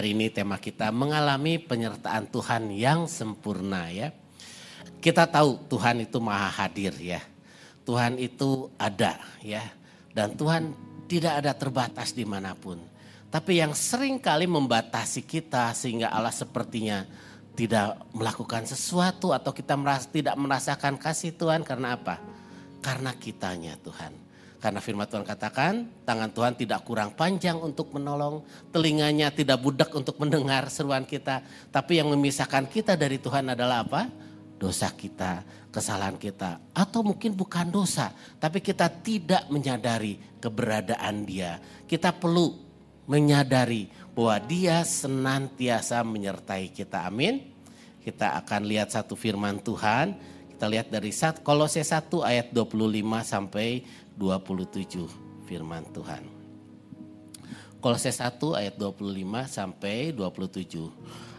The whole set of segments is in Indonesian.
Hari ini tema kita mengalami penyertaan Tuhan yang sempurna ya. Kita tahu Tuhan itu maha hadir ya. Tuhan itu ada ya. Dan Tuhan tidak ada terbatas di mana pun. Tapi yang sering kali membatasi kita sehingga Allah sepertinya tidak melakukan sesuatu atau kita merasa, tidak merasakan kasih Tuhan karena apa? Karena kitanya Tuhan. Karena firman Tuhan katakan, tangan Tuhan tidak kurang panjang untuk menolong, telinganya tidak budak untuk mendengar seruan kita. Tapi yang memisahkan kita dari Tuhan adalah apa? Dosa kita, kesalahan kita. Atau mungkin bukan dosa, tapi kita tidak menyadari keberadaan dia. Kita perlu menyadari bahwa dia senantiasa menyertai kita. Amin. Kita akan lihat satu firman Tuhan. Kita lihat dari Kolose 1 ayat 25 sampai 27 firman Tuhan. Kolose 1 ayat 25 sampai 27.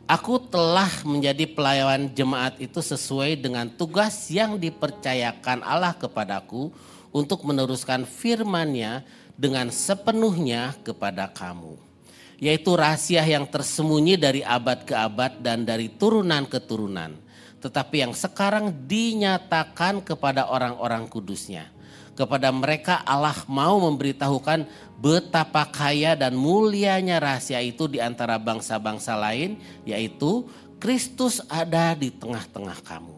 Aku telah menjadi pelayan jemaat itu sesuai dengan tugas yang dipercayakan Allah kepadaku untuk meneruskan firman-Nya dengan sepenuhnya kepada kamu. Yaitu rahasia yang tersembunyi dari abad ke abad dan dari turunan ke turunan. Tetapi yang sekarang dinyatakan kepada orang-orang kudusnya kepada mereka Allah mau memberitahukan betapa kaya dan mulianya rahasia itu di antara bangsa-bangsa lain yaitu Kristus ada di tengah-tengah kamu.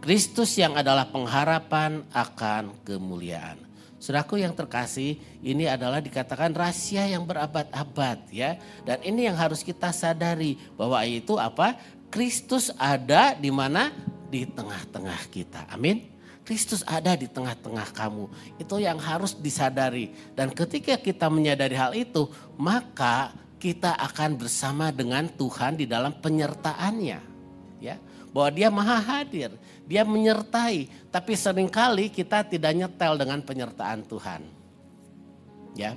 Kristus yang adalah pengharapan akan kemuliaan. Saudaraku yang terkasih, ini adalah dikatakan rahasia yang berabad-abad ya. Dan ini yang harus kita sadari bahwa itu apa? Kristus ada di mana? Di tengah-tengah kita. Amin. Kristus ada di tengah-tengah kamu. Itu yang harus disadari. Dan ketika kita menyadari hal itu, maka kita akan bersama dengan Tuhan di dalam penyertaannya. Ya, bahwa dia maha hadir, dia menyertai. Tapi sering kali kita tidak nyetel dengan penyertaan Tuhan. Ya,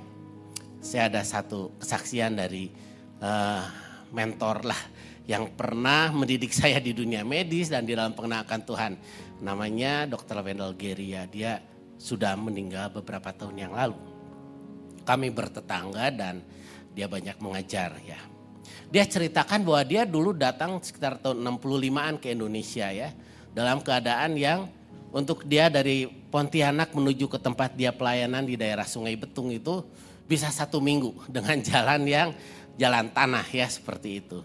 saya ada satu kesaksian dari uh, mentor lah yang pernah mendidik saya di dunia medis dan di dalam pengenakan Tuhan namanya Dr. Wendell Geria. Dia sudah meninggal beberapa tahun yang lalu. Kami bertetangga dan dia banyak mengajar ya. Dia ceritakan bahwa dia dulu datang sekitar tahun 65-an ke Indonesia ya. Dalam keadaan yang untuk dia dari Pontianak menuju ke tempat dia pelayanan di daerah Sungai Betung itu bisa satu minggu dengan jalan yang jalan tanah ya seperti itu.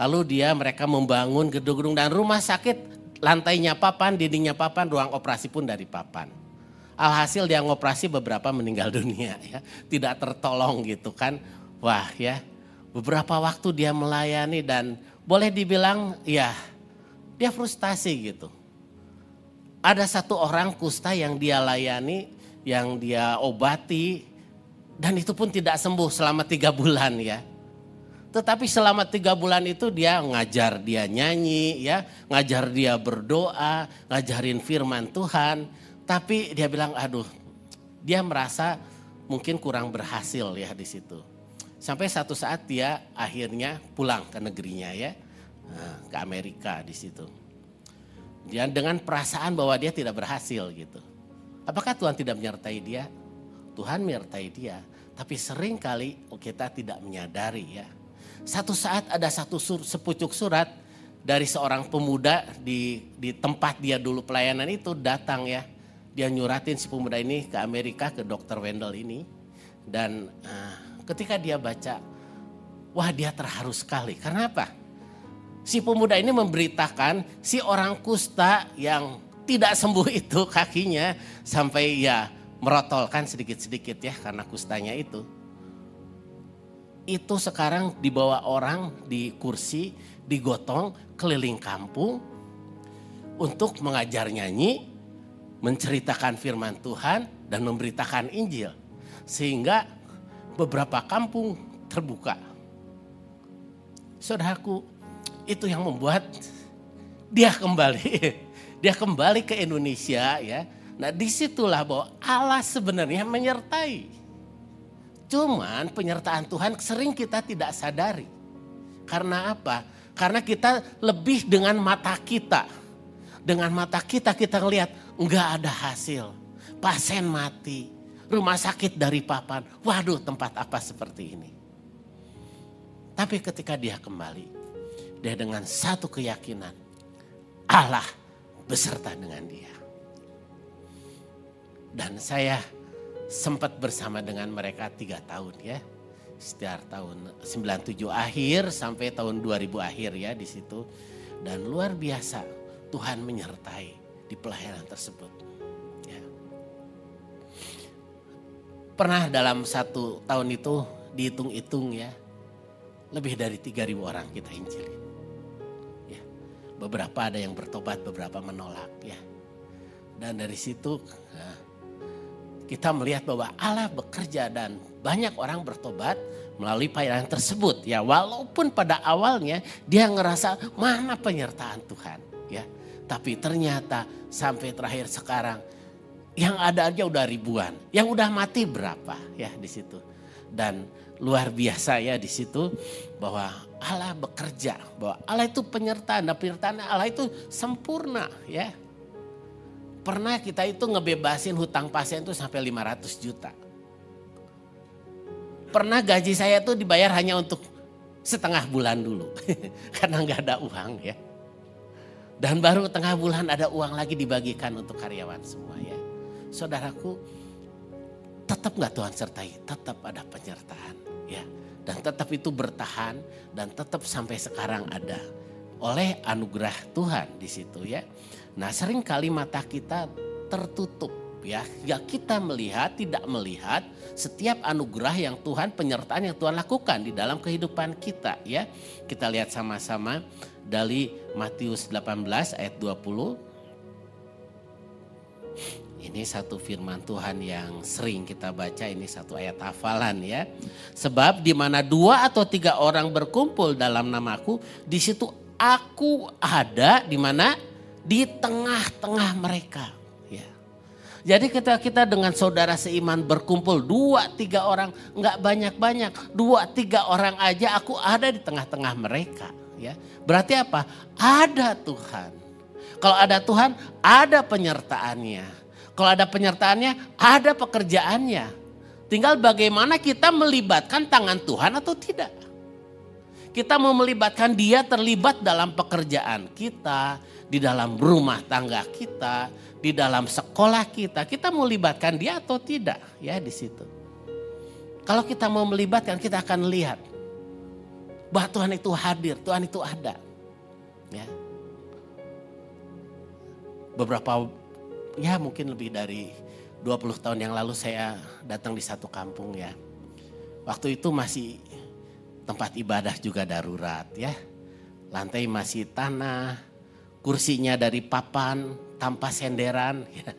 Lalu dia mereka membangun gedung-gedung dan rumah sakit lantainya papan, dindingnya papan, ruang operasi pun dari papan. Alhasil dia ngoperasi beberapa meninggal dunia ya. Tidak tertolong gitu kan. Wah ya beberapa waktu dia melayani dan boleh dibilang ya dia frustasi gitu. Ada satu orang kusta yang dia layani, yang dia obati dan itu pun tidak sembuh selama tiga bulan ya. Tetapi selama tiga bulan itu dia ngajar dia nyanyi, ya, ngajar dia berdoa, ngajarin firman Tuhan. Tapi dia bilang, aduh, dia merasa mungkin kurang berhasil ya di situ. Sampai satu saat dia akhirnya pulang ke negerinya ya, nah, ke Amerika di situ. Dia dengan perasaan bahwa dia tidak berhasil gitu. Apakah Tuhan tidak menyertai dia? Tuhan menyertai dia. Tapi sering kali kita tidak menyadari ya satu saat ada satu sur, sepucuk surat dari seorang pemuda di, di tempat dia dulu pelayanan itu datang ya. Dia nyuratin si pemuda ini ke Amerika ke dokter Wendell ini. Dan uh, ketika dia baca, wah dia terharu sekali. Karena apa? Si pemuda ini memberitakan si orang kusta yang tidak sembuh itu kakinya sampai ya merotolkan sedikit-sedikit ya karena kustanya itu itu sekarang dibawa orang di kursi, digotong keliling kampung untuk mengajar nyanyi, menceritakan firman Tuhan dan memberitakan Injil. Sehingga beberapa kampung terbuka. Saudaraku, itu yang membuat dia kembali. Dia kembali ke Indonesia ya. Nah di situlah bahwa Allah sebenarnya menyertai. Cuman penyertaan Tuhan sering kita tidak sadari. Karena apa? Karena kita lebih dengan mata kita. Dengan mata kita kita ngelihat enggak ada hasil. Pasien mati. Rumah sakit dari papan. Waduh tempat apa seperti ini. Tapi ketika dia kembali, dia dengan satu keyakinan, Allah beserta dengan dia. Dan saya sempat bersama dengan mereka tiga tahun ya. Setiap tahun 97 akhir sampai tahun 2000 akhir ya di situ. Dan luar biasa Tuhan menyertai di pelayanan tersebut. Ya. Pernah dalam satu tahun itu dihitung-hitung ya lebih dari 3.000 orang kita injilin. Ya. Beberapa ada yang bertobat, beberapa menolak ya. Dan dari situ nah, kita melihat bahwa Allah bekerja dan banyak orang bertobat melalui pelayanan tersebut ya. Walaupun pada awalnya dia ngerasa mana penyertaan Tuhan ya. Tapi ternyata sampai terakhir sekarang yang ada aja udah ribuan, yang udah mati berapa ya di situ. Dan luar biasa ya di situ bahwa Allah bekerja, bahwa Allah itu penyertaan dan penyertaan Allah itu sempurna ya. Pernah kita itu ngebebasin hutang pasien itu sampai 500 juta. Pernah gaji saya itu dibayar hanya untuk setengah bulan dulu. Karena nggak ada uang ya. Dan baru tengah bulan ada uang lagi dibagikan untuk karyawan semua ya. Saudaraku, tetap nggak Tuhan sertai? Tetap ada penyertaan ya. Dan tetap itu bertahan dan tetap sampai sekarang ada oleh anugerah Tuhan di situ ya. Nah, sering kali mata kita tertutup ya. Ya kita melihat tidak melihat setiap anugerah yang Tuhan penyertaan yang Tuhan lakukan di dalam kehidupan kita ya. Kita lihat sama-sama dari Matius 18 ayat 20 ini satu firman Tuhan yang sering kita baca, ini satu ayat hafalan ya. Sebab di mana dua atau tiga orang berkumpul dalam namaku, di situ aku ada di mana? Di tengah-tengah mereka. Ya. Jadi kita kita dengan saudara seiman berkumpul dua tiga orang, nggak banyak-banyak, dua tiga orang aja aku ada di tengah-tengah mereka. Ya, berarti apa? Ada Tuhan. Kalau ada Tuhan, ada penyertaannya. Kalau ada penyertaannya, ada pekerjaannya. Tinggal bagaimana kita melibatkan tangan Tuhan atau tidak. Kita mau melibatkan dia terlibat dalam pekerjaan kita, di dalam rumah tangga kita, di dalam sekolah kita. Kita mau libatkan dia atau tidak ya di situ. Kalau kita mau melibatkan kita akan lihat bahwa Tuhan itu hadir, Tuhan itu ada. Ya. Beberapa ya mungkin lebih dari 20 tahun yang lalu saya datang di satu kampung ya. Waktu itu masih tempat ibadah juga darurat ya. Lantai masih tanah, kursinya dari papan tanpa senderan ya.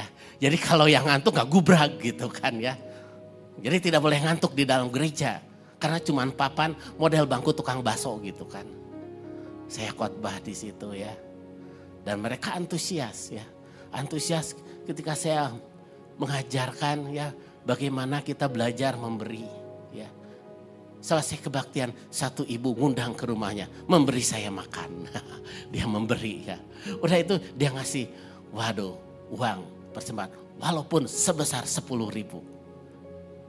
ya. Jadi kalau yang ngantuk gak gubrak gitu kan ya. Jadi tidak boleh ngantuk di dalam gereja. Karena cuma papan model bangku tukang baso gitu kan. Saya khotbah di situ ya. Dan mereka antusias ya antusias ketika saya mengajarkan ya bagaimana kita belajar memberi ya. Selesai kebaktian satu ibu ngundang ke rumahnya memberi saya makan. dia memberi ya. Udah itu dia ngasih waduh uang persembahan walaupun sebesar sepuluh ribu.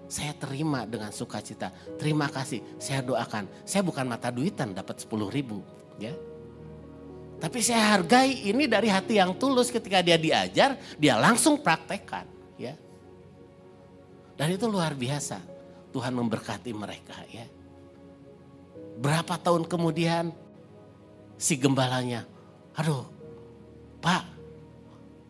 Saya terima dengan sukacita. Terima kasih. Saya doakan. Saya bukan mata duitan dapat sepuluh ribu. Ya, tapi saya hargai ini dari hati yang tulus ketika dia diajar, dia langsung praktekkan. Ya. Dan itu luar biasa. Tuhan memberkati mereka ya. Berapa tahun kemudian si gembalanya, aduh pak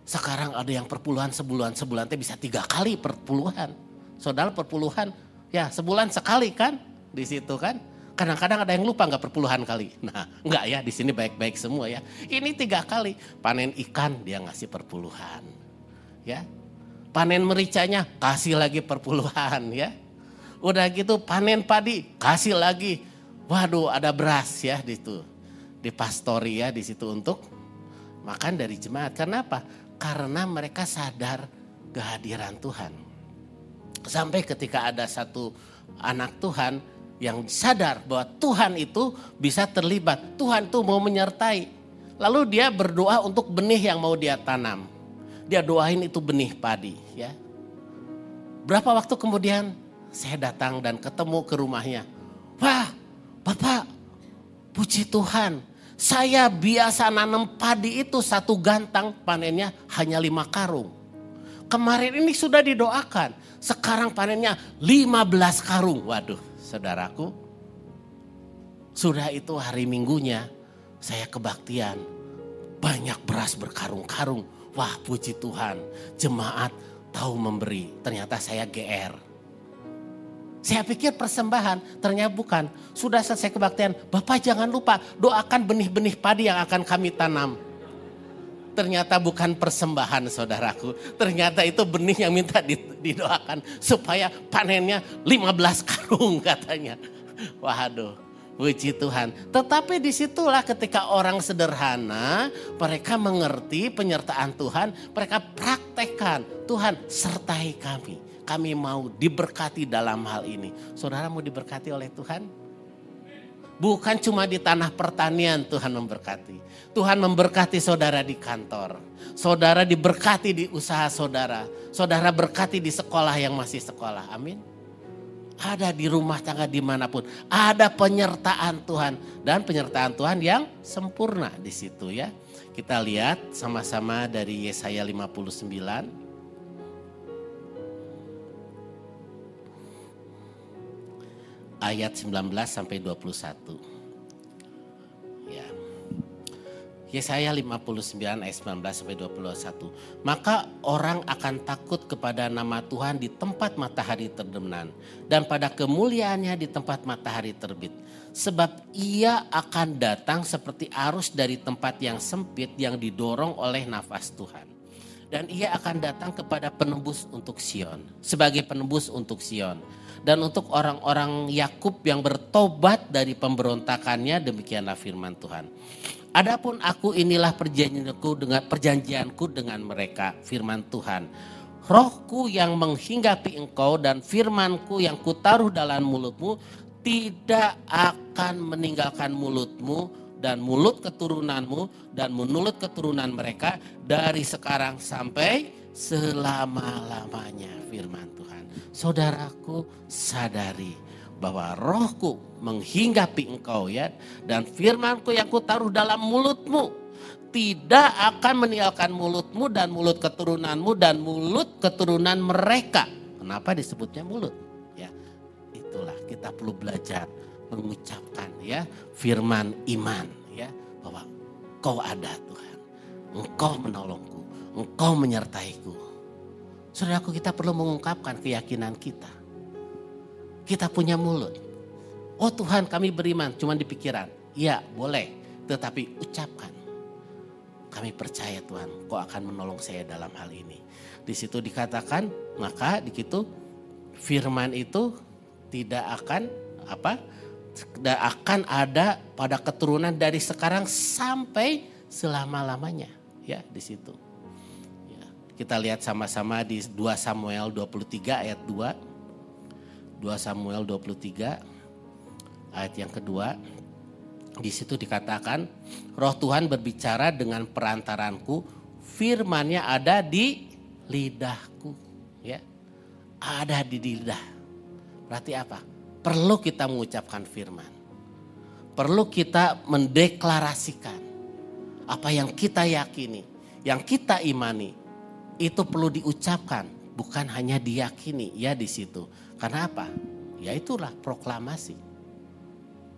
sekarang ada yang perpuluhan sebulan, sebulan itu bisa tiga kali perpuluhan. Saudara perpuluhan ya sebulan sekali kan di situ kan. Kadang-kadang ada yang lupa nggak perpuluhan kali. Nah, nggak ya di sini baik-baik semua ya. Ini tiga kali panen ikan dia ngasih perpuluhan, ya. Panen mericanya kasih lagi perpuluhan, ya. Udah gitu panen padi kasih lagi. Waduh, ada beras ya di situ. Di pastori ya di situ untuk makan dari jemaat. Kenapa? Karena mereka sadar kehadiran Tuhan. Sampai ketika ada satu anak Tuhan yang sadar bahwa Tuhan itu bisa terlibat. Tuhan itu mau menyertai. Lalu dia berdoa untuk benih yang mau dia tanam. Dia doain itu benih padi ya. Berapa waktu kemudian saya datang dan ketemu ke rumahnya. Wah Bapak, puji Tuhan. Saya biasa nanam padi itu satu gantang panennya hanya lima karung. Kemarin ini sudah didoakan. Sekarang panennya 15 karung. Waduh saudaraku. Sudah itu hari minggunya saya kebaktian. Banyak beras berkarung-karung. Wah puji Tuhan jemaat tahu memberi. Ternyata saya GR. Saya pikir persembahan, ternyata bukan. Sudah selesai kebaktian, Bapak jangan lupa doakan benih-benih padi yang akan kami tanam. Ternyata bukan persembahan saudaraku. Ternyata itu benih yang minta didoakan supaya panennya 15 karung katanya. Waduh, puji Tuhan. Tetapi di situlah ketika orang sederhana, mereka mengerti penyertaan Tuhan, mereka praktekkan. Tuhan sertai kami kami mau diberkati dalam hal ini. Saudara mau diberkati oleh Tuhan? Bukan cuma di tanah pertanian Tuhan memberkati. Tuhan memberkati saudara di kantor. Saudara diberkati di usaha saudara. Saudara berkati di sekolah yang masih sekolah. Amin. Ada di rumah tangga di mana pun. Ada penyertaan Tuhan. Dan penyertaan Tuhan yang sempurna di situ ya. Kita lihat sama-sama dari Yesaya 59. Ayat 19 sampai 21. Ya. Yesaya 59 ayat 19 sampai 21. Maka orang akan takut kepada nama Tuhan di tempat matahari terbenam dan pada kemuliaannya di tempat matahari terbit. Sebab ia akan datang seperti arus dari tempat yang sempit yang didorong oleh nafas Tuhan. Dan ia akan datang kepada penembus untuk Sion. Sebagai penembus untuk Sion dan untuk orang-orang Yakub yang bertobat dari pemberontakannya demikianlah firman Tuhan. Adapun aku inilah perjanjianku dengan perjanjianku dengan mereka firman Tuhan. Rohku yang menghinggapi engkau dan firmanku yang kutaruh dalam mulutmu tidak akan meninggalkan mulutmu dan mulut keturunanmu dan mulut keturunan mereka dari sekarang sampai selama-lamanya firman Tuhan. Saudaraku sadari bahwa rohku menghinggapi engkau ya. Dan firmanku yang kutaruh dalam mulutmu tidak akan meninggalkan mulutmu dan mulut keturunanmu dan mulut keturunan mereka. Kenapa disebutnya mulut? Ya, itulah kita perlu belajar mengucapkan ya firman iman ya bahwa kau ada Tuhan. Engkau menolongku, engkau menyertaiku. Saudaraku kita perlu mengungkapkan keyakinan kita. Kita punya mulut. Oh Tuhan kami beriman cuma di pikiran. Ya boleh tetapi ucapkan. Kami percaya Tuhan kau akan menolong saya dalam hal ini. Di situ dikatakan maka di situ firman itu tidak akan apa tidak akan ada pada keturunan dari sekarang sampai selama-lamanya ya di situ. Kita lihat sama-sama di 2 Samuel 23 ayat 2. 2 Samuel 23 ayat yang kedua. Di situ dikatakan, roh Tuhan berbicara dengan perantaranku, firmannya ada di lidahku. Ya, ada di lidah. Berarti apa? Perlu kita mengucapkan firman. Perlu kita mendeklarasikan apa yang kita yakini, yang kita imani, itu perlu diucapkan, bukan hanya diyakini ya di situ. Karena apa? Ya itulah proklamasi.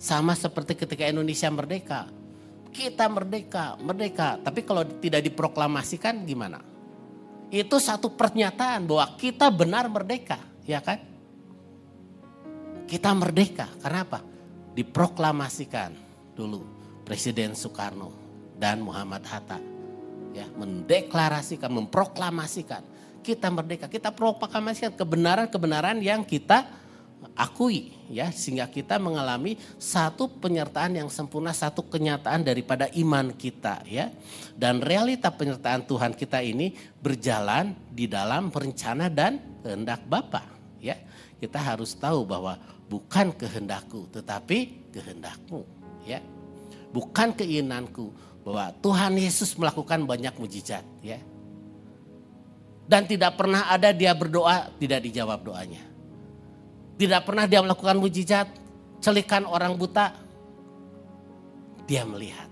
Sama seperti ketika Indonesia merdeka. Kita merdeka, merdeka. Tapi kalau tidak diproklamasikan gimana? Itu satu pernyataan bahwa kita benar merdeka, ya kan? Kita merdeka, karena apa? Diproklamasikan dulu Presiden Soekarno dan Muhammad Hatta ya mendeklarasikan, memproklamasikan kita merdeka, kita proklamasikan kebenaran-kebenaran yang kita akui ya sehingga kita mengalami satu penyertaan yang sempurna, satu kenyataan daripada iman kita ya. Dan realita penyertaan Tuhan kita ini berjalan di dalam rencana dan kehendak Bapa ya. Kita harus tahu bahwa bukan kehendakku tetapi kehendakmu ya. Bukan keinginanku bahwa Tuhan Yesus melakukan banyak mujizat ya. Dan tidak pernah ada dia berdoa tidak dijawab doanya. Tidak pernah dia melakukan mujizat celikan orang buta, dia melihat.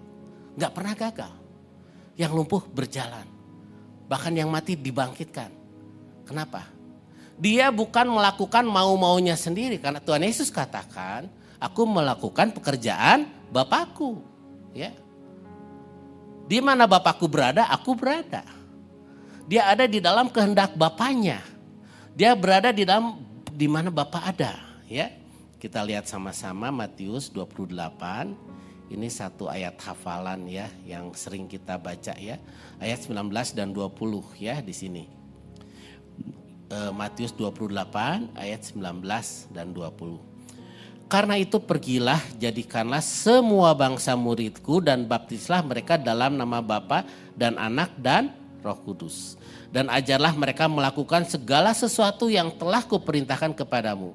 Gak pernah gagal. Yang lumpuh berjalan. Bahkan yang mati dibangkitkan. Kenapa? Dia bukan melakukan mau-maunya sendiri. Karena Tuhan Yesus katakan, aku melakukan pekerjaan Bapakku. Ya. Di mana Bapakku berada, aku berada. Dia ada di dalam kehendak Bapaknya. Dia berada di dalam di mana Bapak ada, ya. Kita lihat sama-sama Matius 28. Ini satu ayat hafalan ya yang sering kita baca ya. Ayat 19 dan 20 ya di sini. E, Matius 28 ayat 19 dan 20. Karena itu pergilah jadikanlah semua bangsa muridku dan baptislah mereka dalam nama Bapa dan Anak dan Roh Kudus. Dan ajarlah mereka melakukan segala sesuatu yang telah kuperintahkan kepadamu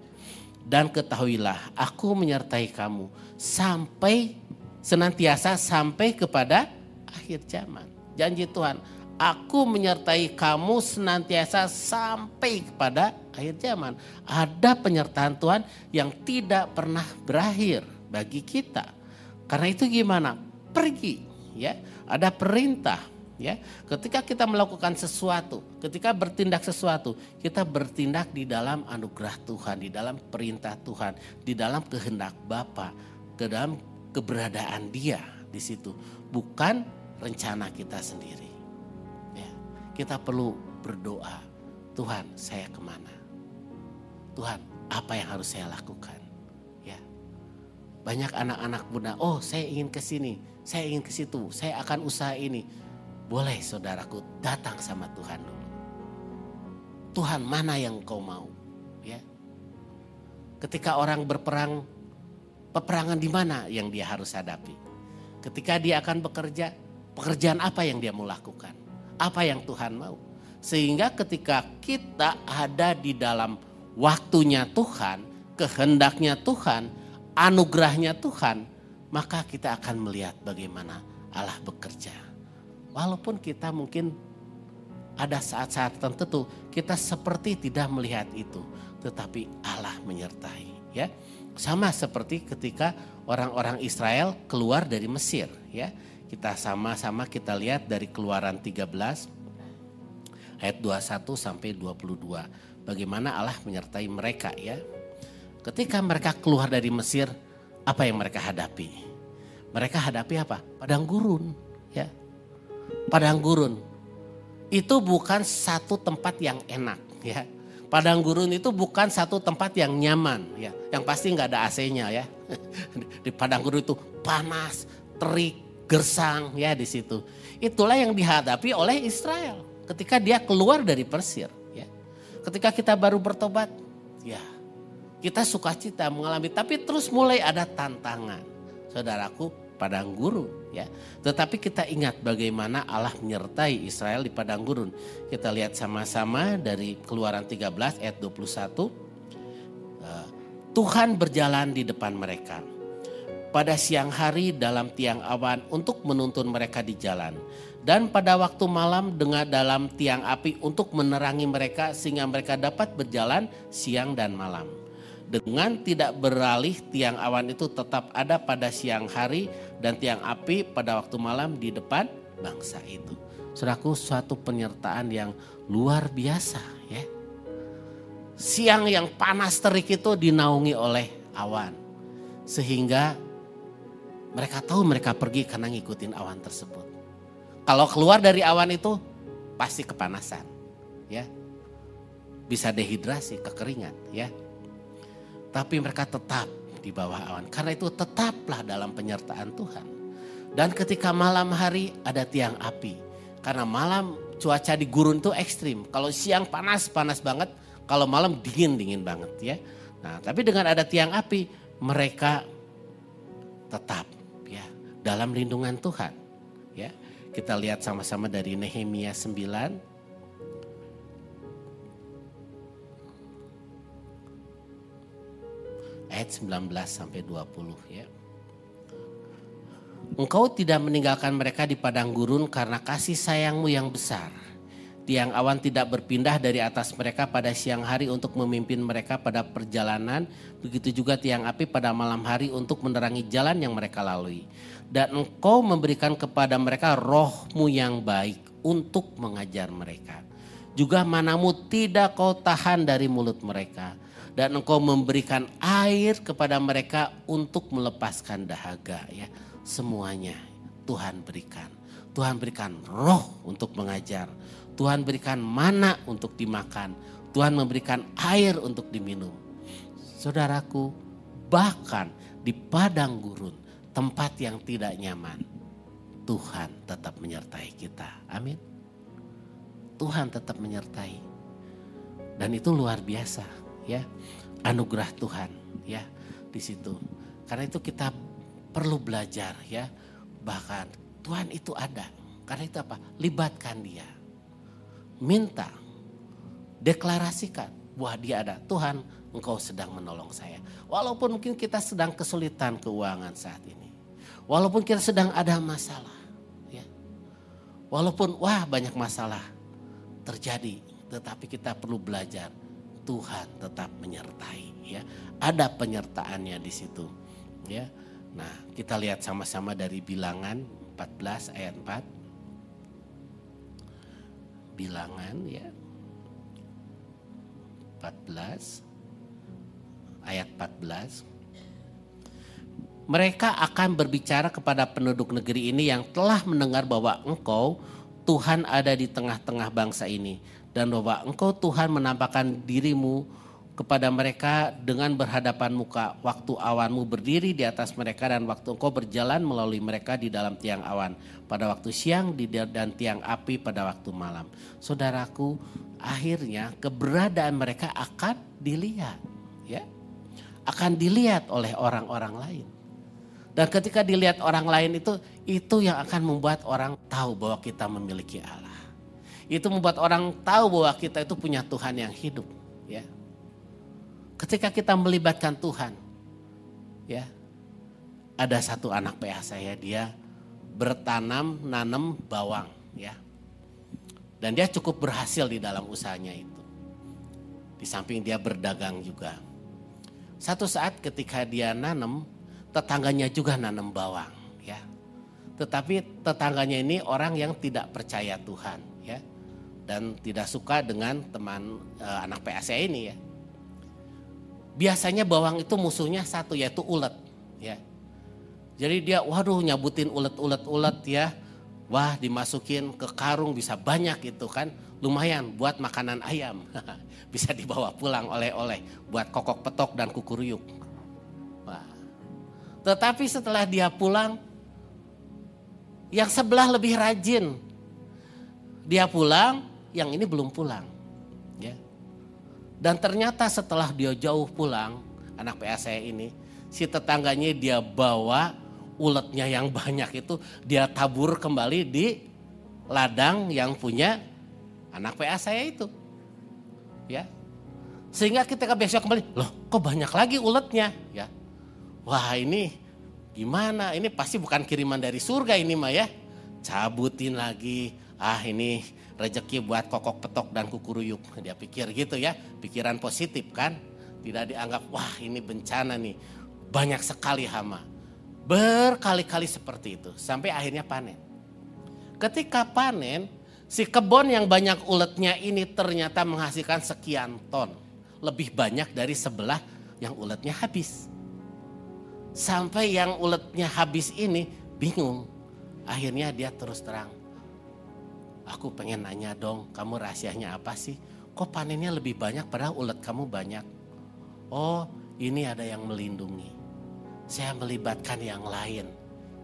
dan ketahuilah aku menyertai kamu sampai senantiasa sampai kepada akhir zaman. Janji Tuhan, aku menyertai kamu senantiasa sampai kepada akhir zaman. Ada penyertaan Tuhan yang tidak pernah berakhir bagi kita. Karena itu gimana? Pergi, ya. Ada perintah, ya. Ketika kita melakukan sesuatu, ketika bertindak sesuatu, kita bertindak di dalam anugerah Tuhan, di dalam perintah Tuhan, di dalam kehendak Bapa, ke dalam keberadaan Dia di situ, bukan rencana kita sendiri. Ya. Kita perlu berdoa, Tuhan, saya ke mana? Tuhan, apa yang harus saya lakukan? Ya. Banyak anak-anak muda, oh saya ingin ke sini, saya ingin ke situ, saya akan usaha ini boleh saudaraku datang sama Tuhan dulu. Tuhan mana yang kau mau? Ya. Ketika orang berperang, peperangan di mana yang dia harus hadapi? Ketika dia akan bekerja, pekerjaan apa yang dia mau lakukan? Apa yang Tuhan mau? Sehingga ketika kita ada di dalam waktunya Tuhan, kehendaknya Tuhan, anugerahnya Tuhan, maka kita akan melihat bagaimana Allah bekerja. Walaupun kita mungkin ada saat-saat tertentu kita seperti tidak melihat itu, tetapi Allah menyertai, ya. Sama seperti ketika orang-orang Israel keluar dari Mesir, ya. Kita sama-sama kita lihat dari Keluaran 13 ayat 21 sampai 22. Bagaimana Allah menyertai mereka, ya. Ketika mereka keluar dari Mesir, apa yang mereka hadapi? Mereka hadapi apa? Padang gurun, ya padang gurun itu bukan satu tempat yang enak ya. Padang gurun itu bukan satu tempat yang nyaman ya. Yang pasti nggak ada AC-nya ya. Di padang gurun itu panas, terik, gersang ya di situ. Itulah yang dihadapi oleh Israel ketika dia keluar dari Persir ya. Ketika kita baru bertobat ya kita sukacita mengalami tapi terus mulai ada tantangan. Saudaraku, padang gurun ya. Tetapi kita ingat bagaimana Allah menyertai Israel di padang gurun. Kita lihat sama-sama dari Keluaran 13 ayat 21. Eh, Tuhan berjalan di depan mereka. Pada siang hari dalam tiang awan untuk menuntun mereka di jalan. Dan pada waktu malam dengan dalam tiang api untuk menerangi mereka sehingga mereka dapat berjalan siang dan malam dengan tidak beralih tiang awan itu tetap ada pada siang hari dan tiang api pada waktu malam di depan bangsa itu. Saudaraku suatu penyertaan yang luar biasa ya. Siang yang panas terik itu dinaungi oleh awan. Sehingga mereka tahu mereka pergi karena ngikutin awan tersebut. Kalau keluar dari awan itu pasti kepanasan ya. Bisa dehidrasi, kekeringan ya tapi mereka tetap di bawah awan. Karena itu tetaplah dalam penyertaan Tuhan. Dan ketika malam hari ada tiang api. Karena malam cuaca di gurun itu ekstrim. Kalau siang panas, panas banget. Kalau malam dingin, dingin banget ya. Nah tapi dengan ada tiang api mereka tetap ya dalam lindungan Tuhan. Ya, kita lihat sama-sama dari Nehemia 9 ayat 19 sampai 20 ya. Engkau tidak meninggalkan mereka di padang gurun karena kasih sayangmu yang besar. Tiang awan tidak berpindah dari atas mereka pada siang hari untuk memimpin mereka pada perjalanan. Begitu juga tiang api pada malam hari untuk menerangi jalan yang mereka lalui. Dan engkau memberikan kepada mereka rohmu yang baik untuk mengajar mereka. Juga manamu tidak kau tahan dari mulut mereka. Dan engkau memberikan air kepada mereka untuk melepaskan dahaga. ya Semuanya Tuhan berikan. Tuhan berikan roh untuk mengajar Tuhan berikan mana untuk dimakan. Tuhan memberikan air untuk diminum. Saudaraku, bahkan di padang gurun, tempat yang tidak nyaman, Tuhan tetap menyertai kita. Amin. Tuhan tetap menyertai. Dan itu luar biasa, ya. Anugerah Tuhan, ya, di situ. Karena itu kita perlu belajar, ya. Bahkan Tuhan itu ada. Karena itu apa? Libatkan dia minta, deklarasikan bahwa dia ada. Tuhan engkau sedang menolong saya. Walaupun mungkin kita sedang kesulitan keuangan saat ini. Walaupun kita sedang ada masalah. Ya. Walaupun wah banyak masalah terjadi. Tetapi kita perlu belajar. Tuhan tetap menyertai. Ya. Ada penyertaannya di situ. Ya. Nah kita lihat sama-sama dari bilangan 14 ayat 4 bilangan ya. 14 ayat 14 mereka akan berbicara kepada penduduk negeri ini yang telah mendengar bahwa engkau Tuhan ada di tengah-tengah bangsa ini dan bahwa engkau Tuhan menampakkan dirimu kepada mereka dengan berhadapan muka waktu awanmu berdiri di atas mereka dan waktu engkau berjalan melalui mereka di dalam tiang awan pada waktu siang dan tiang api pada waktu malam. Saudaraku, akhirnya keberadaan mereka akan dilihat, ya. Akan dilihat oleh orang-orang lain. Dan ketika dilihat orang lain itu itu yang akan membuat orang tahu bahwa kita memiliki Allah. Itu membuat orang tahu bahwa kita itu punya Tuhan yang hidup, ya ketika kita melibatkan Tuhan, ya ada satu anak PA saya dia bertanam nanam bawang, ya, dan dia cukup berhasil di dalam usahanya itu. Di samping dia berdagang juga. Satu saat ketika dia nanam, tetangganya juga nanam bawang, ya. Tetapi tetangganya ini orang yang tidak percaya Tuhan, ya, dan tidak suka dengan teman e, anak PA saya ini, ya biasanya bawang itu musuhnya satu yaitu ulet ya. Jadi dia waduh nyabutin ulet-ulet-ulet ya. Wah dimasukin ke karung bisa banyak itu kan. Lumayan buat makanan ayam. bisa dibawa pulang oleh-oleh buat kokok petok dan kukuruyuk. Wah. Tetapi setelah dia pulang yang sebelah lebih rajin. Dia pulang, yang ini belum pulang. Dan ternyata setelah dia jauh pulang, anak PA saya ini, si tetangganya dia bawa uletnya yang banyak itu dia tabur kembali di ladang yang punya anak PA saya itu. Ya. Sehingga kita ke besok kembali, loh kok banyak lagi uletnya? Ya. Wah ini gimana? Ini pasti bukan kiriman dari surga ini mah ya. Cabutin lagi. Ah ini rezeki buat kokok petok dan kukuruyuk. Dia pikir gitu ya, pikiran positif kan. Tidak dianggap, wah ini bencana nih, banyak sekali hama. Berkali-kali seperti itu, sampai akhirnya panen. Ketika panen, si kebun yang banyak uletnya ini ternyata menghasilkan sekian ton. Lebih banyak dari sebelah yang uletnya habis. Sampai yang uletnya habis ini bingung. Akhirnya dia terus terang, Aku pengen nanya dong, kamu rahasianya apa sih? Kok panennya lebih banyak padahal ulat kamu banyak? Oh, ini ada yang melindungi. Saya melibatkan yang lain.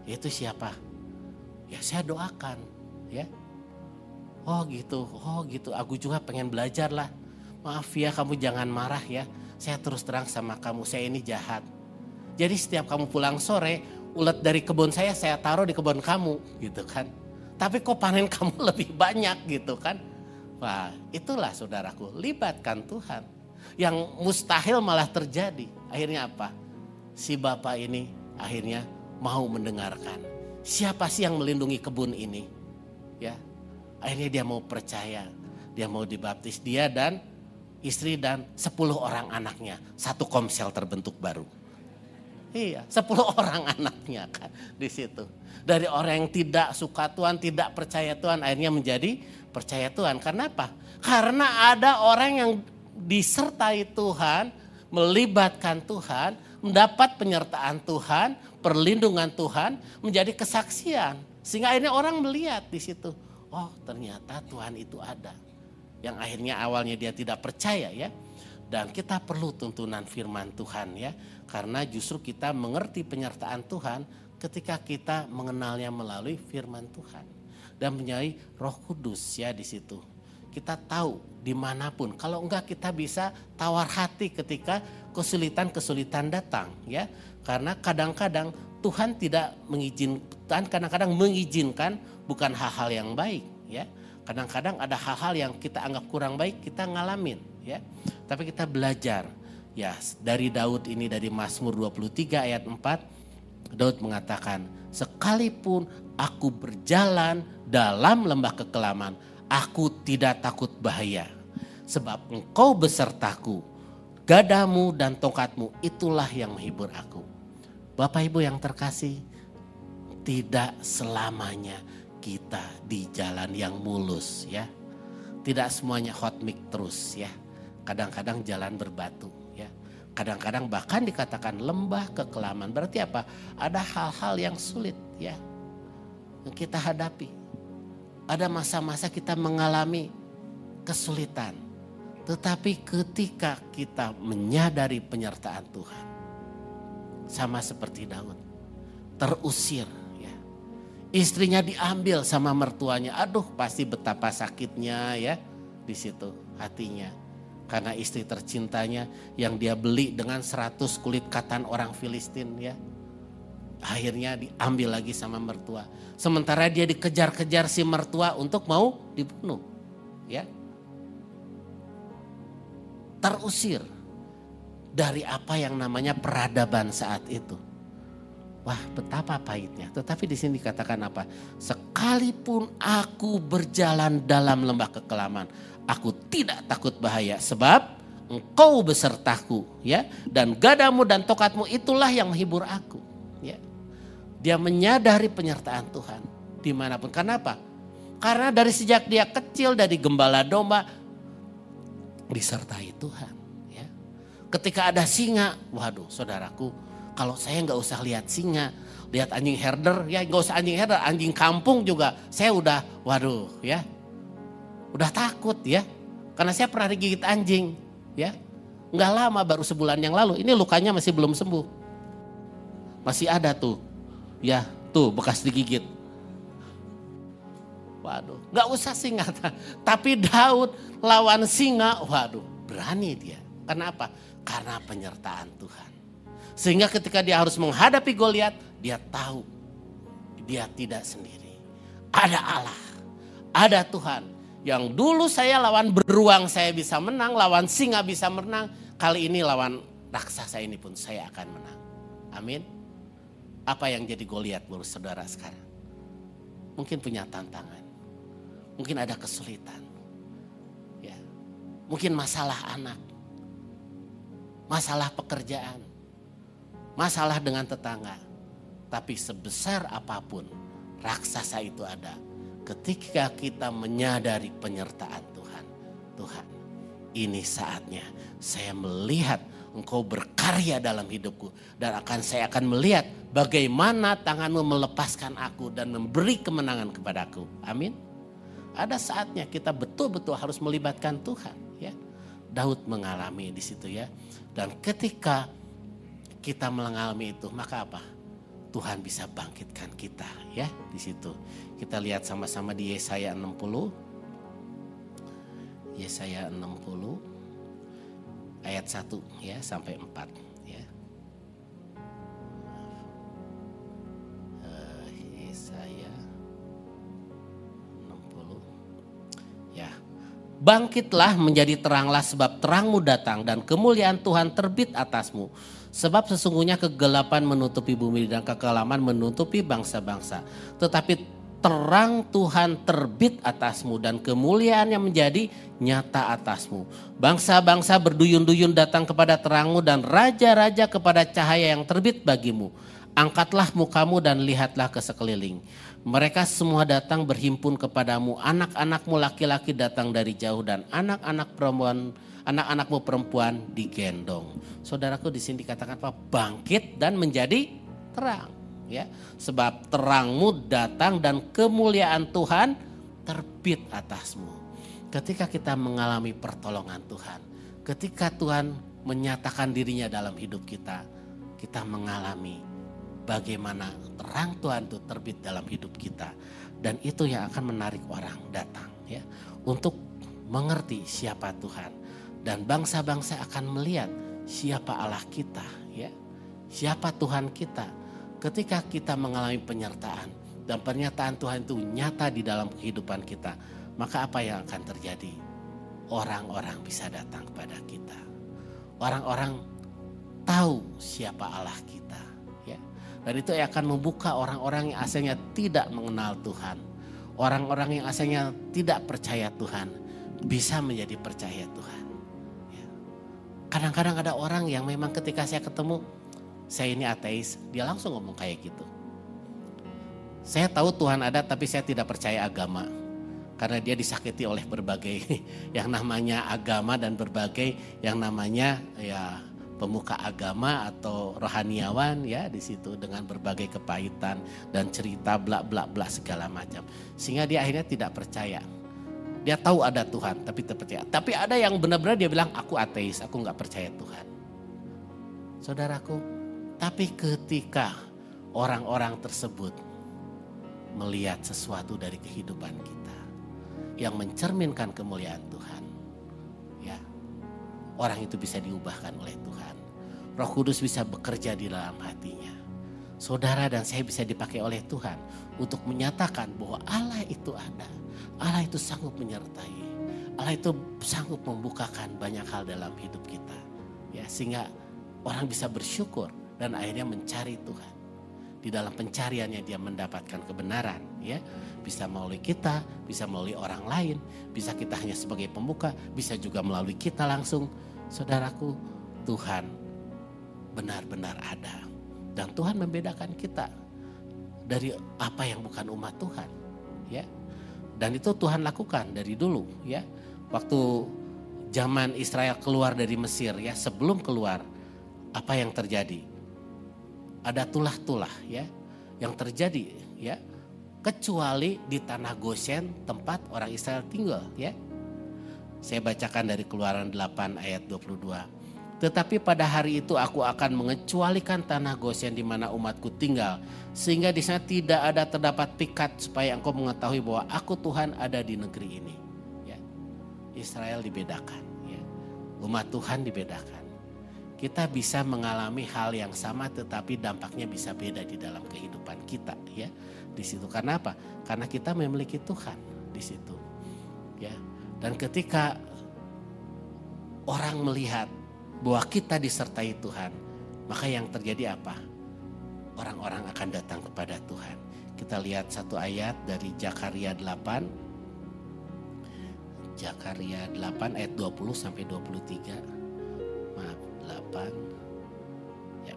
Itu siapa? Ya saya doakan, ya. Oh gitu, oh gitu. Aku juga pengen belajar lah. Maaf ya kamu jangan marah ya. Saya terus terang sama kamu, saya ini jahat. Jadi setiap kamu pulang sore, ulat dari kebun saya saya taruh di kebun kamu gitu kan tapi kok panen kamu lebih banyak gitu kan. Wah itulah saudaraku, libatkan Tuhan. Yang mustahil malah terjadi. Akhirnya apa? Si bapak ini akhirnya mau mendengarkan. Siapa sih yang melindungi kebun ini? Ya, akhirnya dia mau percaya. Dia mau dibaptis dia dan istri dan 10 orang anaknya. Satu komsel terbentuk baru. Iya, 10 orang anaknya kan di situ. Dari orang yang tidak suka Tuhan, tidak percaya Tuhan, akhirnya menjadi percaya Tuhan. Karena apa? Karena ada orang yang disertai Tuhan, melibatkan Tuhan, mendapat penyertaan Tuhan, perlindungan Tuhan, menjadi kesaksian. Sehingga akhirnya orang melihat di situ, oh ternyata Tuhan itu ada. Yang akhirnya awalnya dia tidak percaya ya. Dan kita perlu tuntunan firman Tuhan ya. Karena justru kita mengerti penyertaan Tuhan ketika kita mengenalnya melalui firman Tuhan. Dan menyai roh kudus ya di situ. Kita tahu di mana pun. Kalau enggak kita bisa tawar hati ketika kesulitan-kesulitan datang ya. Karena kadang-kadang Tuhan tidak mengizinkan, kadang-kadang mengizinkan bukan hal-hal yang baik ya. Kadang-kadang ada hal-hal yang kita anggap kurang baik kita ngalamin ya. Tapi kita belajar Ya, dari Daud ini dari Mazmur 23 ayat 4, Daud mengatakan, "Sekalipun aku berjalan dalam lembah kekelaman, aku tidak takut bahaya, sebab engkau besertaku, gadamu dan tongkatmu itulah yang menghibur aku." Bapak Ibu yang terkasih, tidak selamanya kita di jalan yang mulus ya. Tidak semuanya hot mic terus ya. Kadang-kadang jalan berbatu Kadang-kadang bahkan dikatakan lembah kekelaman. Berarti apa? Ada hal-hal yang sulit ya. Yang kita hadapi. Ada masa-masa kita mengalami kesulitan. Tetapi ketika kita menyadari penyertaan Tuhan. Sama seperti Daud. Terusir ya. Istrinya diambil sama mertuanya. Aduh pasti betapa sakitnya ya di situ hatinya karena istri tercintanya yang dia beli dengan 100 kulit katan orang Filistin ya. Akhirnya diambil lagi sama mertua. Sementara dia dikejar-kejar si mertua untuk mau dibunuh. Ya. Terusir dari apa yang namanya peradaban saat itu. Wah betapa pahitnya. Tetapi di sini dikatakan apa? Sekalipun aku berjalan dalam lembah kekelaman aku tidak takut bahaya sebab engkau besertaku ya. Dan gadamu dan tokatmu itulah yang menghibur aku ya. Dia menyadari penyertaan Tuhan di mana pun. Kenapa? Karena dari sejak dia kecil dari gembala domba disertai Tuhan ya. Ketika ada singa waduh saudaraku kalau saya nggak usah lihat singa lihat anjing herder ya nggak usah anjing herder anjing kampung juga saya udah waduh ya Udah takut ya. Karena saya pernah digigit anjing. Ya. Nggak lama baru sebulan yang lalu. Ini lukanya masih belum sembuh. Masih ada tuh. Ya tuh bekas digigit. Waduh, nggak usah singa. Tapi Daud lawan singa, waduh, berani dia. Kenapa? Karena penyertaan Tuhan. Sehingga ketika dia harus menghadapi Goliat, dia tahu dia tidak sendiri. Ada Allah, ada Tuhan yang dulu saya lawan beruang saya bisa menang, lawan singa bisa menang. Kali ini lawan raksasa ini pun saya akan menang. Amin. Apa yang jadi Goliat menurut saudara sekarang? Mungkin punya tantangan. Mungkin ada kesulitan. Ya. Mungkin masalah anak. Masalah pekerjaan. Masalah dengan tetangga. Tapi sebesar apa pun raksasa itu ada ketika kita menyadari penyertaan Tuhan. Tuhan, ini saatnya saya melihat engkau berkarya dalam hidupku. Dan akan saya akan melihat bagaimana tanganmu melepaskan aku dan memberi kemenangan kepadaku. Amin. Ada saatnya kita betul-betul harus melibatkan Tuhan. Ya, Daud mengalami di situ ya. Dan ketika kita mengalami itu, maka apa? Tuhan bisa bangkitkan kita ya di situ. Kita lihat sama-sama di Yesaya 60. Yesaya 60 ayat 1 ya sampai 4 ya. Uh, Yesaya 60 ya. Bangkitlah menjadi teranglah sebab terangmu datang dan kemuliaan Tuhan terbit atasmu. Sebab sesungguhnya kegelapan menutupi bumi dan kekelaman menutupi bangsa-bangsa. Tetapi terang Tuhan terbit atasmu dan kemuliaannya menjadi nyata atasmu. Bangsa-bangsa berduyun-duyun datang kepada terangmu dan raja-raja kepada cahaya yang terbit bagimu. Angkatlah mukamu dan lihatlah ke sekeliling. Mereka semua datang berhimpun kepadamu. Anak-anakmu laki-laki datang dari jauh dan anak-anak perempuan anak-anakmu perempuan digendong. Saudaraku di sini dikatakan apa? Bangkit dan menjadi terang ya. Sebab terangmu datang dan kemuliaan Tuhan terbit atasmu. Ketika kita mengalami pertolongan Tuhan, ketika Tuhan menyatakan dirinya dalam hidup kita, kita mengalami bagaimana terang Tuhan itu terbit dalam hidup kita. Dan itu yang akan menarik orang datang ya. Untuk mengerti siapa Tuhan. Dan bangsa-bangsa akan melihat siapa Allah kita ya. Siapa Tuhan kita ketika kita mengalami penyertaan dan pernyataan Tuhan itu nyata di dalam kehidupan kita, maka apa yang akan terjadi? Orang-orang bisa datang kepada kita. Orang-orang tahu siapa Allah kita, ya. Dan itu akan membuka orang-orang yang asalnya tidak mengenal Tuhan. Orang-orang yang asalnya tidak percaya Tuhan bisa menjadi percaya Tuhan. Ya. Kadang-kadang ada orang yang memang ketika saya ketemu saya ini ateis, dia langsung ngomong kayak gitu. Saya tahu Tuhan ada tapi saya tidak percaya agama. Karena dia disakiti oleh berbagai yang namanya agama dan berbagai yang namanya ya pemuka agama atau rohaniawan ya di situ dengan berbagai kepahitan dan cerita bla bla bla segala macam. Sehingga dia akhirnya tidak percaya. Dia tahu ada Tuhan tapi tidak percaya. Tapi ada yang benar-benar dia bilang aku ateis, aku nggak percaya Tuhan. Saudaraku, tapi ketika orang-orang tersebut melihat sesuatu dari kehidupan kita yang mencerminkan kemuliaan Tuhan, ya, orang itu bisa diubahkan oleh Tuhan. Roh Kudus bisa bekerja di dalam hatinya. Saudara dan saya bisa dipakai oleh Tuhan untuk menyatakan bahwa Allah itu ada. Allah itu sanggup menyertai. Allah itu sanggup membukakan banyak hal dalam hidup kita. Ya, sehingga orang bisa bersyukur dan akhirnya mencari Tuhan. Di dalam pencariannya dia mendapatkan kebenaran, ya. Bisa melalui kita, bisa melalui orang lain, bisa kita hanya sebagai pembuka, bisa juga melalui kita langsung. Saudaraku, Tuhan benar-benar ada. Dan Tuhan membedakan kita dari apa yang bukan umat Tuhan, ya. Dan itu Tuhan lakukan dari dulu, ya. Waktu zaman Israel keluar dari Mesir ya, sebelum keluar apa yang terjadi? Ada tulah-tulah ya yang terjadi ya kecuali di tanah Goshen tempat orang Israel tinggal ya. Saya bacakan dari Keluaran 8 ayat 22. Tetapi pada hari itu aku akan mengecualikan tanah Goshen di mana umatku tinggal sehingga di sana tidak ada terdapat pikat supaya engkau mengetahui bahwa aku Tuhan ada di negeri ini. Ya. Israel dibedakan ya. Umat Tuhan dibedakan kita bisa mengalami hal yang sama tetapi dampaknya bisa beda di dalam kehidupan kita ya. Di situ. Karena apa? Karena kita memiliki Tuhan di situ ya. Dan ketika orang melihat bahwa kita disertai Tuhan maka yang terjadi apa? Orang-orang akan datang kepada Tuhan. Kita lihat satu ayat dari Jakaria 8 Jakaria 8 ayat 20 sampai 23 Ya.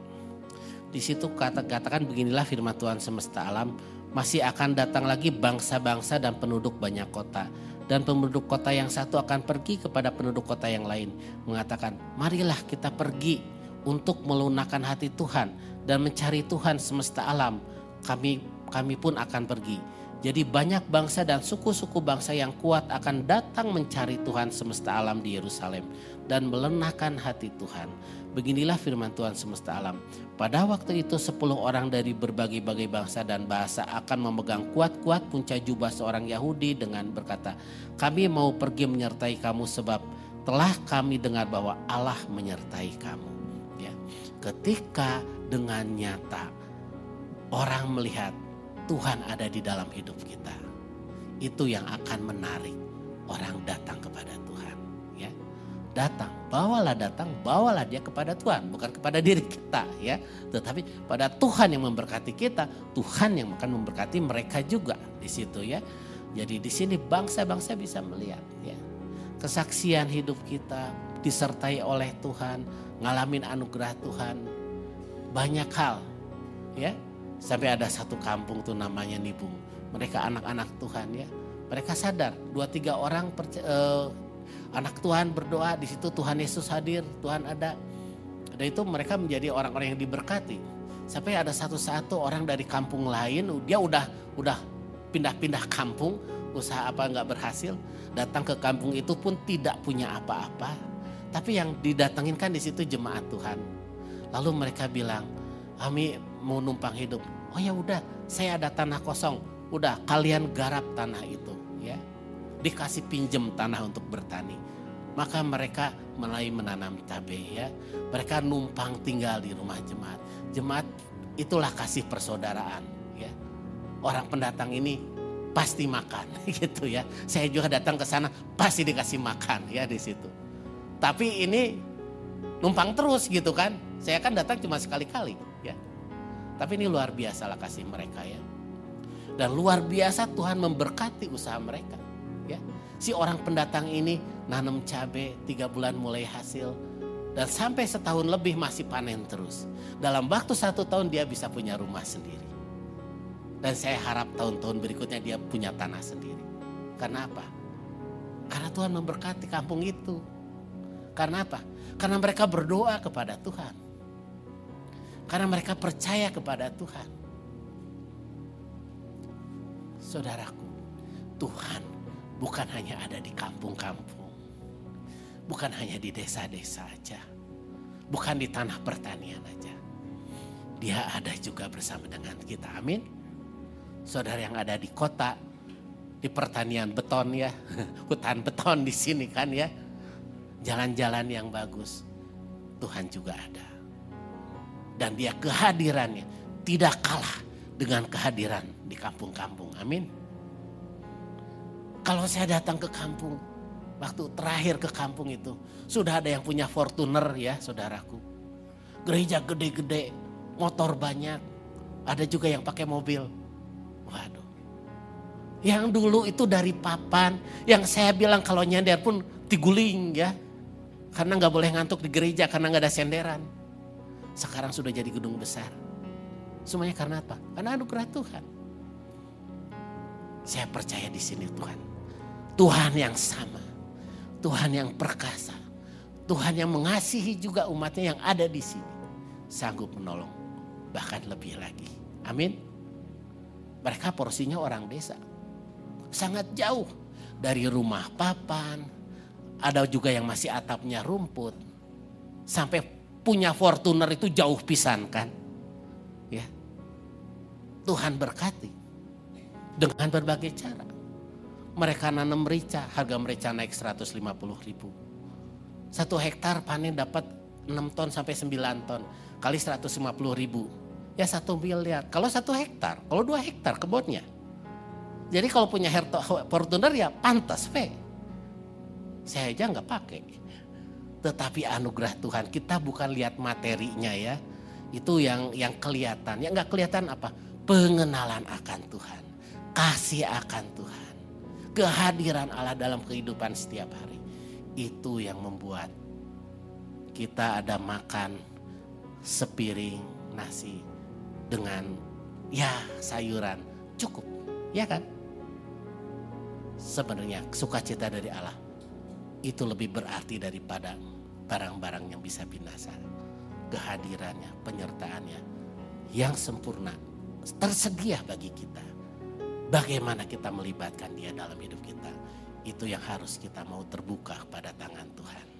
Di situ kata katakan beginilah firman Tuhan semesta alam masih akan datang lagi bangsa-bangsa dan penduduk banyak kota. Dan penduduk kota yang satu akan pergi kepada penduduk kota yang lain. Mengatakan marilah kita pergi untuk melunakkan hati Tuhan dan mencari Tuhan semesta alam. Kami kami pun akan pergi. Jadi banyak bangsa dan suku-suku bangsa yang kuat akan datang mencari Tuhan semesta alam di Yerusalem dan melenakan hati Tuhan. Beginilah firman Tuhan semesta alam. Pada waktu itu sepuluh orang dari berbagai-bagai bangsa dan bahasa akan memegang kuat-kuat punca jubah seorang Yahudi dengan berkata, kami mau pergi menyertai kamu sebab telah kami dengar bahwa Allah menyertai kamu. Ya. Ketika dengan nyata orang melihat Tuhan ada di dalam hidup kita. Itu yang akan menarik orang datang kepada Tuhan. Datang, bawalah datang, bawalah dia kepada Tuhan, bukan kepada diri kita ya. Tetapi pada Tuhan yang memberkati kita, Tuhan yang akan memberkati mereka juga di situ ya. Jadi di sini bangsa-bangsa bisa melihat ya. Kesaksian hidup kita disertai oleh Tuhan, ngalamin anugerah Tuhan. Banyak hal ya. Sampai ada satu kampung tuh namanya Nibung. Mereka anak-anak Tuhan ya. Mereka sadar dua tiga orang uh, anak Tuhan berdoa di situ Tuhan Yesus hadir, Tuhan ada. Dan itu mereka menjadi orang-orang yang diberkati. Sampai ada satu satu orang dari kampung lain, dia udah udah pindah-pindah kampung, usaha apa nggak berhasil, datang ke kampung itu pun tidak punya apa-apa. Tapi yang didatengin kan di situ jemaat Tuhan. Lalu mereka bilang, kami mau numpang hidup. Oh ya udah, saya ada tanah kosong. Udah kalian garap tanah itu ya dikasih pinjem tanah untuk bertani. Maka mereka mulai menanam cabai ya. Mereka numpang tinggal di rumah jemaat. Jemaat itulah kasih persaudaraan ya. Orang pendatang ini pasti makan gitu ya. Saya juga datang ke sana pasti dikasih makan ya di situ. Tapi ini numpang terus gitu kan. Saya kan datang cuma sekali-kali ya. Tapi ini luar biasa lah kasih mereka ya. Dan luar biasa Tuhan memberkati usaha mereka. Si orang pendatang ini nanam cabai tiga bulan mulai hasil dan sampai setahun lebih masih panen terus. Dalam waktu satu tahun dia bisa punya rumah sendiri. Dan saya harap tahun-tahun berikutnya dia punya tanah sendiri. Karena apa? Karena Tuhan memberkati kampung itu. Karena apa? Karena mereka berdoa kepada Tuhan. Karena mereka percaya kepada Tuhan. Saudaraku, Tuhan bukan hanya ada di kampung-kampung, bukan hanya di desa-desa aja, bukan di tanah pertanian aja. Dia ada juga bersama dengan kita. Amin. Saudara yang ada di kota, di pertanian beton ya, hutan beton di sini kan ya. Jalan-jalan yang bagus, Tuhan juga ada. Dan dia kehadirannya tidak kalah dengan kehadiran di kampung-kampung. Amin. Kalau saya datang ke kampung, waktu terakhir ke kampung itu, sudah ada yang punya Fortuner ya saudaraku. Gereja gede-gede, motor banyak, ada juga yang pakai mobil. Waduh. Yang dulu itu dari papan, yang saya bilang kalau nyender pun tiguling ya. Karena nggak boleh ngantuk di gereja karena nggak ada senderan. Sekarang sudah jadi gedung besar. Semuanya karena apa? Karena anugerah Tuhan. Saya percaya di sini Tuhan. Tuhan yang sama. Tuhan yang perkasa. Tuhan yang mengasihi juga umatnya yang ada di sini. Sanggup menolong. Bahkan lebih lagi. Amin. Mereka porsinya orang desa. Sangat jauh dari rumah papan. Ada juga yang masih atapnya rumput. Sampai punya Fortuner itu jauh pisan kan. Ya. Tuhan berkati dengan berbagai cara. Mereka nanam merica, harga merica naik 150 ribu. Satu hektar panen dapat 6 ton sampai 9 ton. Kali 150 ribu. Ya satu miliar. Kalau satu hektar, kalau dua hektar kebunnya. Jadi kalau punya Fortuner ya pantas, Pe. Saya aja nggak pakai. Tetapi anugerah Tuhan kita bukan lihat materinya ya. Itu yang yang kelihatan. Yang nggak kelihatan apa? Pengenalan akan Tuhan. Kasih akan Tuhan kehadiran Allah dalam kehidupan setiap hari. Itu yang membuat kita ada makan sepiring nasi dengan ya sayuran cukup. Ya kan? Sebenarnya sukacita dari Allah itu lebih berarti daripada barang-barang yang bisa binasa. Kehadirannya, penyertaannya yang sempurna tersedia bagi kita. Bagaimana kita melibatkan dia dalam hidup kita. Itu yang harus kita mau terbuka pada tangan Tuhan.